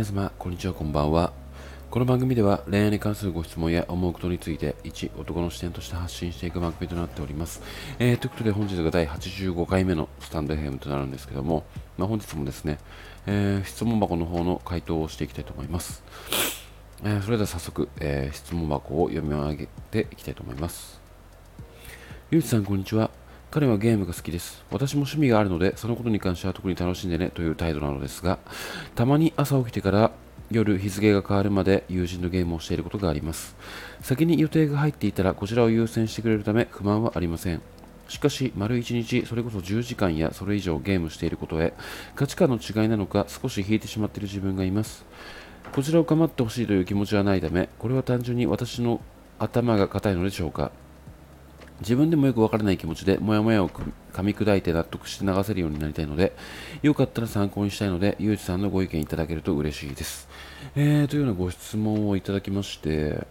皆様、こんにちは、こんばんは。この番組では恋愛に関するご質問や思うことについて一男の視点として発信していく番組となっております。えー、ということで本日が第85回目のスタンド FM となるんですけども、まあ、本日もですね、えー、質問箱の方の回答をしていきたいと思います。えー、それでは早速、え、質問箱を読み上げていきたいと思います。ゆうちさん、こんにちは。彼はゲームが好きです。私も趣味があるので、そのことに関しては特に楽しんでねという態度なのですが、たまに朝起きてから夜日付が変わるまで友人とゲームをしていることがあります。先に予定が入っていたらこちらを優先してくれるため不満はありません。しかし、丸1日、それこそ10時間やそれ以上ゲームしていることへ、価値観の違いなのか少し引いてしまっている自分がいます。こちらを構ってほしいという気持ちはないため、これは単純に私の頭が硬いのでしょうか。自分でもよくわからない気持ちで、もやもやを噛み砕いて納得して流せるようになりたいので、よかったら参考にしたいので、ゆうじさんのご意見いただけると嬉しいです。えー、というようなご質問をいただきまして、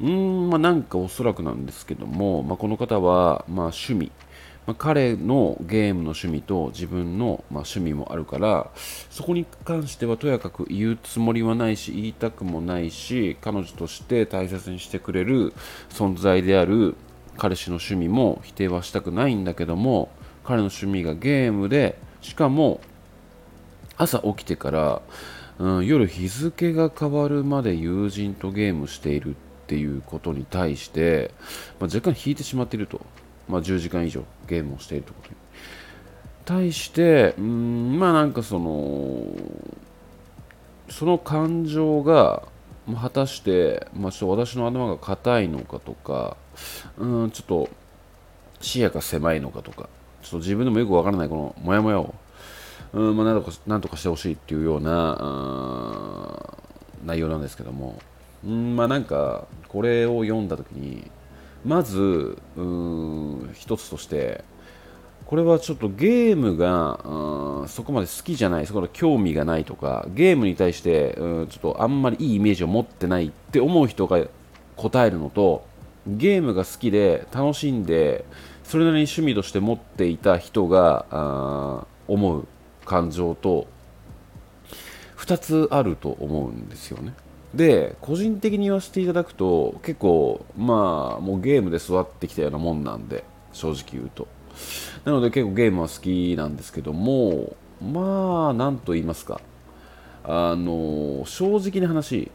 うーん、まあなんかおそらくなんですけども、まあ、この方は、まあ趣味、まあ、彼のゲームの趣味と自分の、まあ、趣味もあるからそこに関してはとやかく言うつもりはないし言いたくもないし彼女として大切にしてくれる存在である彼氏の趣味も否定はしたくないんだけども彼の趣味がゲームでしかも朝起きてから、うん、夜日付が変わるまで友人とゲームしているっていうことに対して、まあ、若干引いてしまっていると、まあ、10時間以上ゲームをしているということに。対してうんまあなんかそのその感情が果たして、まあ、ちょっと私の頭が硬いのかとかうんちょっと視野が狭いのかとかちょっと自分でもよくわからないこのモヤモヤをうんまあ、なんとかなんとかしてほしいっていうような内容なんですけどもうんまあなんかこれを読んだ時にまずうん一つとしてこれはちょっとゲームがそこまで好きじゃないそこまで興味がないとかゲームに対してうんちょっとあんまりいいイメージを持ってないって思う人が答えるのとゲームが好きで楽しんでそれなりに趣味として持っていた人が思う感情と2つあると思うんですよね。で個人的に言わせていただくと結構まあもうゲームで育ってきたようなもんなんで正直言うとなので結構ゲームは好きなんですけどもまあなんと言いますかあの正直な話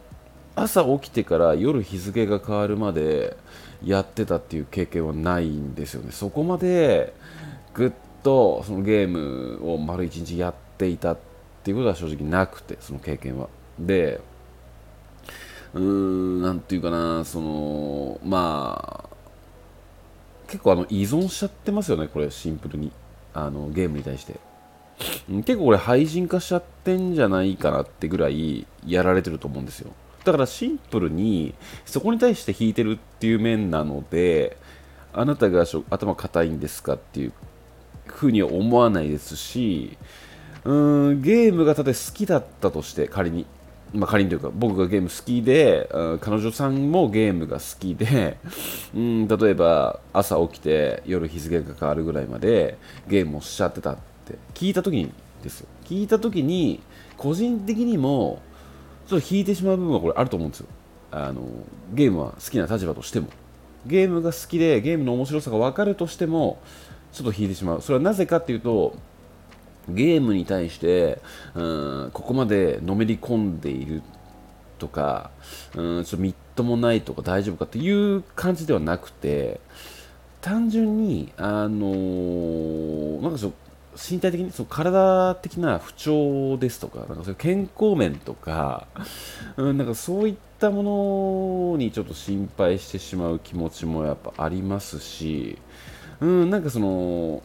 朝起きてから夜日付が変わるまでやってたっていう経験はないんですよね。そこまでぐっとそのゲームを丸一日やっていたっていうことは正直なくてその経験は。でうーんなんていうかなそのまあ結構あの依存しちゃってますよねこれシンプルに。あのゲームに対して。結構これ廃人化しちゃってんじゃないかなってぐらいやられてると思うんですよ。だからシンプルにそこに対して引いてるっていう面なのであなたが頭固いんですかっていうふうには思わないですしうーんゲームがたとえ好きだったとして仮に、まあ、仮にというか僕がゲーム好きで彼女さんもゲームが好きでうん例えば朝起きて夜日付が変わるぐらいまでゲームをしちゃってたって聞いた時にですよ聞いた時に個人的にもちょっと引いてしまう部分はこれあると思うんですよ。あのゲームは好きな立場としても。ゲームが好きでゲームの面白さが分かるとしてもちょっと引いてしまう。それはなぜかっていうとゲームに対してうんここまでのめり込んでいるとかうんちょっとみっともないとか大丈夫かっていう感じではなくて単純にあのー、なんかちょっと身体的にその体的な不調ですとかなんかそういう健康面とか,、うん、なんかそういったものにちょっと心配してしまう気持ちもやっぱありますし、うん、なんかその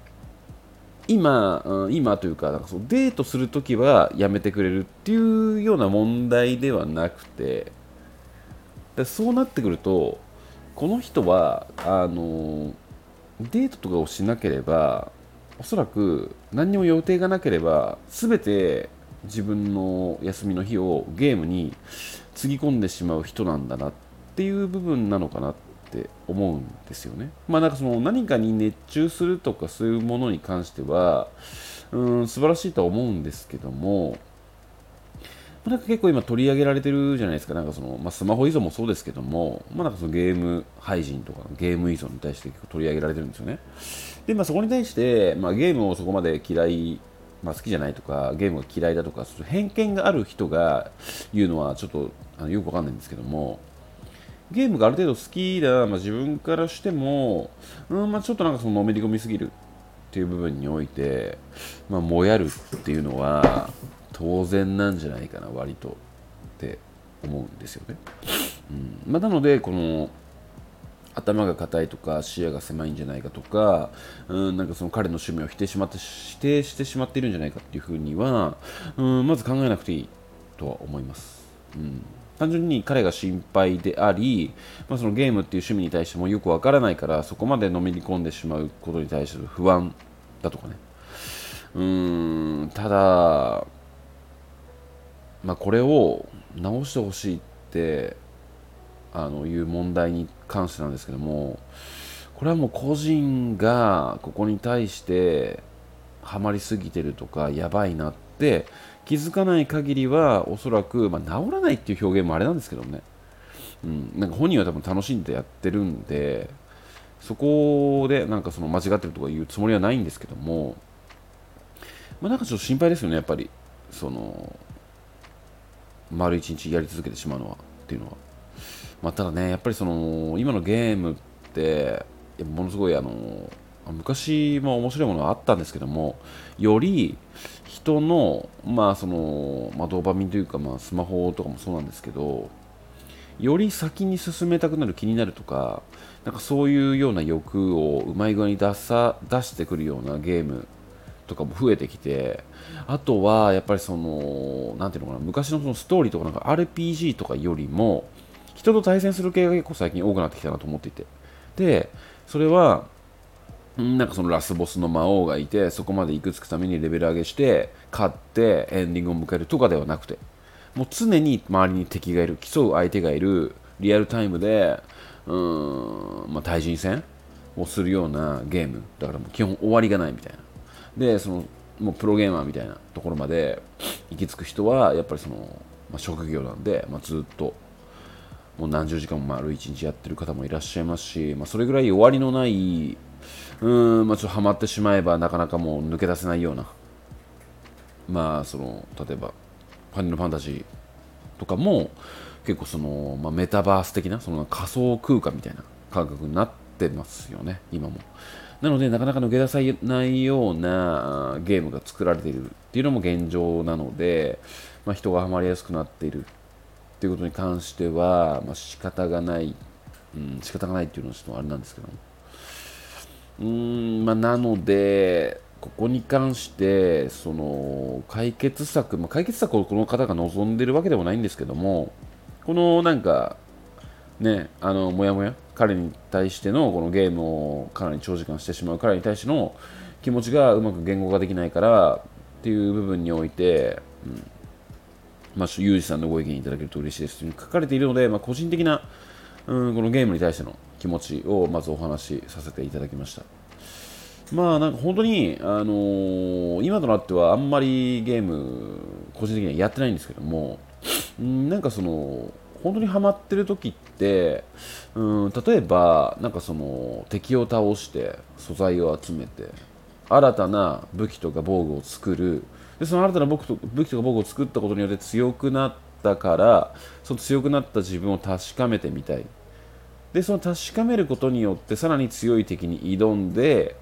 今、うん、今というかなんかそのデートするときはやめてくれるっていうような問題ではなくてでそうなってくるとこの人はあのデートとかをしなければおそらく何にも予定がなければ全て自分の休みの日をゲームにつぎ込んでしまう人なんだなっていう部分なのかなって思うんですよね。まあなんかその何かに熱中するとかそういうものに関してはうん素晴らしいとは思うんですけどもなんか結構今取り上げられてるじゃないですか、なんかその、まあ、スマホ依存もそうですけども、まあ、なんかそのゲーム配信とかゲーム依存に対して結構取り上げられてるんですよね。で、まあ、そこに対して、まあ、ゲームをそこまで嫌い、まあ、好きじゃないとか、ゲームが嫌いだとか、偏見がある人が言うのはちょっとあのよくわかんないんですけども、ゲームがある程度好きだ、まあ、自分からしても、うんまあ、ちょっとなんかそののめり込みすぎるっていう部分において、まあ、もやるっていうのは当然なんじゃないかな割とって思うんですよね、うん。まあ、なのでこの頭が硬いとか視野が狭いんじゃないかとか、うん、なんかその彼の趣味を否定しまって否定してしまっているんじゃないかっていうふうには、うん、まず考えなくていいとは思います。うん。単純に彼が心配であり、まあ、そのゲームっていう趣味に対してもよくわからないからそこまでのめり込んでしまうことに対する不安だとかね。うーんただ、まあ、これを直してほしいってあのいう問題に関してなんですけどもこれはもう個人がここに対してハマりすぎてるとかやばいなって気づかない限りはおそらく、まあ、治らないっていう表現もあれなんですけどね、うん、なんか本人は多分楽しんでやってるんでそこでなんかその間違ってるとか言うつもりはないんですけども、まあ、なんかちょっと心配ですよねやっぱり。その丸一日やり続けてしまうのはっていうのは、まあ、ただねやっぱりその今のゲームってものすごいあの昔も面白いものはあったんですけどもより人の,、まあそのまあ、ドーパミンというか、まあ、スマホとかもそうなんですけどより先に進めたくなる気になるとかなんかそういうような欲をうまい具合に出さ出してくるようなゲームとかも増えてきてあとはやっぱりそのなんていうのかな昔のそのストーリーとかなんか RPG とかよりも人と対戦する系が結構最近多くなってきたなと思っていて。でそれはなんかそのラスボスの魔王がいてそこまで行くつくためにレベル上げして勝ってエンディングを迎えるとかではなくてもう常に周りに敵がいる競う相手がいるリアルタイムでうーん、まあ、対人戦をするようなゲーム。だからもう基本終わりがないみたいな。でそのもうプロゲーマーみたいなところまで行き着く人はやっぱりその、まあ、職業なんで、まあ、ずっともう何十時間も丸一日やってる方もいらっしゃいますし、まあ、それぐらい終わりのないうん、まあ、ちょっとハマってしまえばなかなかもう抜け出せないような、まあ、その例えばファニルファンタジーとかも結構その、まあ、メタバース的なその仮想空間みたいな感覚になってますよね、今も。なので、なかなか抜け出せないようなゲームが作られているっていうのも現状なので、まあ、人がハマりやすくなっているっていうことに関しては、まあ、仕方がない、うん、仕方がないっていうのはちょっとあれなんですけども。うーんまあ、なので、ここに関してその解決策、まあ、解決策をこの方が望んでるわけでもないんですけども、このなんか、ね、あのもやもや、彼に対してのこのゲームをかなり長時間してしまう彼に対しての気持ちがうまく言語化できないからっていう部分において、うんまあ、ユージさんのご意見いただけると嬉しいですと書かれているので、まあ、個人的な、うん、このゲームに対しての気持ちをまずお話しさせていただきました。まあなんか本当に、あのー、今となってはあんまりゲーム個人的にはやってないんですけども、んなんかその本当にハマってる時って、うん、例えばなんかその敵を倒して素材を集めて新たな武器とか防具を作る。でその新たな武器と武器とか防具を作ったことによって強くなったからその強くなった自分を確かめてみたい。でその確かめることによってさらに強い敵に挑んで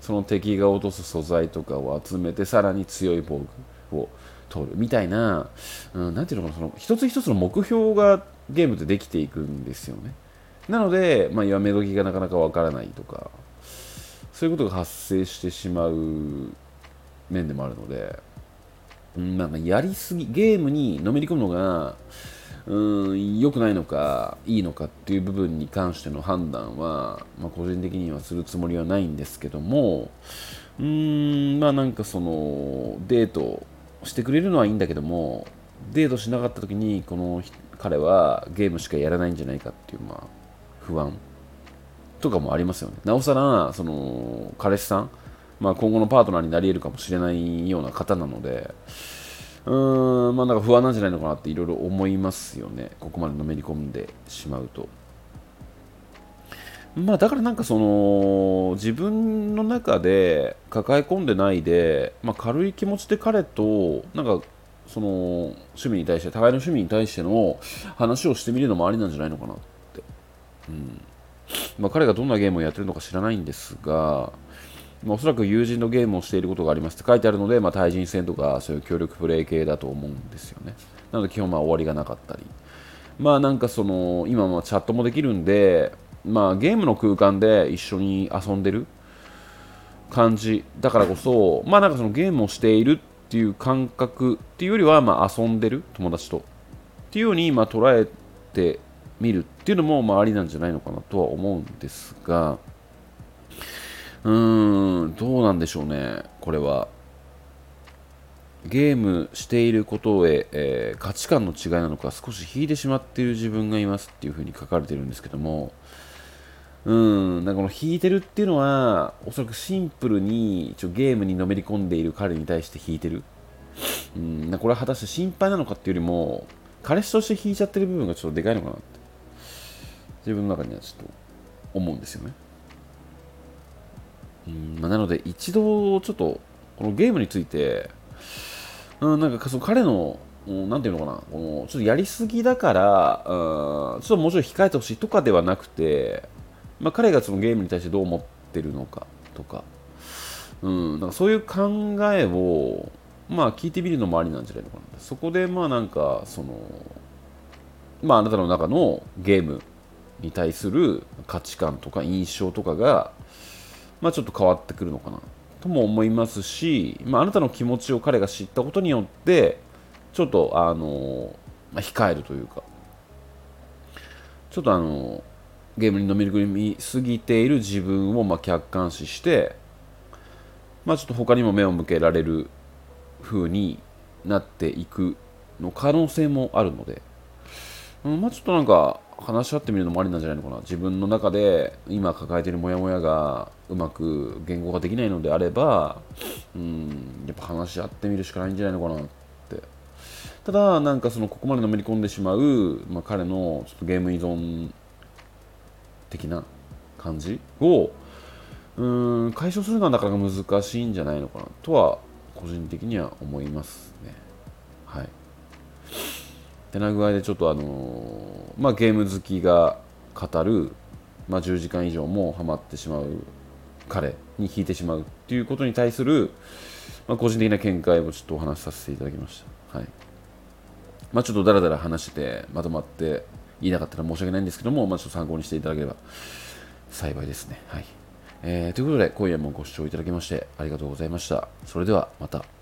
その敵が落とす素材とかを集めてさらに強い防具を取るみたいな、うん、なんていうのかなその一つ一つの目標がゲームってできていくんですよね。なので、まあ、やめ時がなかなかわからないとかそういうことが発生してしまう面でもあるので、うん、なんかやりすぎゲームにのめり込むのがうん良くないのかいいのかっていう部分に関しての判断は、まあ、個人的にはするつもりはないんですけどもうーんまあなんかそのデートしてくれるのはいいんだけどもデートしなかった時にこの彼はゲームしかやらないんじゃないかっていうまあ不安とかもありますよねなおさらその彼氏さん、まあ、今後のパートナーになり得るかもしれないような方なのでうーん、まあなんか不安なんじゃないのかなっていろいろ思いますよね。ここまでのめり込んでしまうと。まあだからなんかその自分の中で抱え込んでないで、まあ、軽い気持ちで彼となんかその趣味に対して互いの趣味に対しての話をしてみるのもありなんじゃないのかなって、うん。まあ、彼がどんなゲームをやってるのか知らないんですが、まあ、おそらく友人のゲームをしていることがありますって書いてあるので、まあ、対人戦とかそういう協力プレイ系だと思うんですよね。なので基本まあ終わりがなかったり。まあなんかその今はチャットもできるんでまあ、ゲームの空間で一緒に遊んでる感じだからこそ、まあ、なんかそのゲームをしているっていう感覚っていうよりは、まあ、遊んでる友達とっていうように、まあ、捉えてみるっていうのも、まあ、ありなんじゃないのかなとは思うんですがうーんどうなんでしょうねこれは。ゲームしていることへ、えー、価値観の違いなのか少し引いてしまっている自分がいますっていうふうに書かれてるんですけどもうん、なんかこの弾いてるっていうのは、おそらくシンプルにちょゲームにのめり込んでいる彼に対して弾いてる。うん、なこれは果たして心配なのかっていうよりも、彼氏として弾いちゃってる部分がちょっとでかいのかなって、自分の中にはちょっと思うんですよね。うん。まあ、なので、一度ちょっと、このゲームについて、うん、なんかその彼の、なんていうのかな、このちょっとやりすぎだから、うん、ちょっともうちょい控えてほしいとかではなくて、まあ、彼がそのゲームに対してどう思ってるのかとか,、うん、なんかそういう考えを、まあ、聞いてみるのもありなんじゃないのかな。そこでまあなんかその、まあ、あなたの中のゲームに対する価値観とか印象とかが、まあ、ちょっと変わってくるのかなとも思いますし、まあ、あなたの気持ちを彼が知ったことによってちょっとあの、まあ、控えるというか。ちょっとあのゲームにのめり込みすぎている自分をま客観視して、まあ、ちょっと他にも目を向けられる風になっていくの可能性もあるので、うん、まあ、ちょっとなんか話し合ってみるのもありなんじゃないのかな。自分の中で今抱えているモヤモヤがうまく言語ができないのであれば、うん、やっぱ話し合ってみるしかないんじゃないのかなって。ただなんかそのここまでのめり込んでしまう、まあ、彼のちょっとゲーム依存的な感じをうん解消するのはなかなか難しいんじゃないのかなとは個人的には思いますね。はい。てな具合でちょっとあのー、まあ、ゲーム好きが語る、まあ、10時間以上もハマってしまう彼に引いてしまうっていうことに対する、まあ、個人的な見解をちょっとお話しさせていただきました。はい。まあ、ちょっとだらだら話してまとまって言いなかったら申し訳ないんですけども、まあ、ちょっと参考にしていただければ幸いですね。はい。えー、ということで、今夜もご視聴いただきましてありがとうございました。それではまた。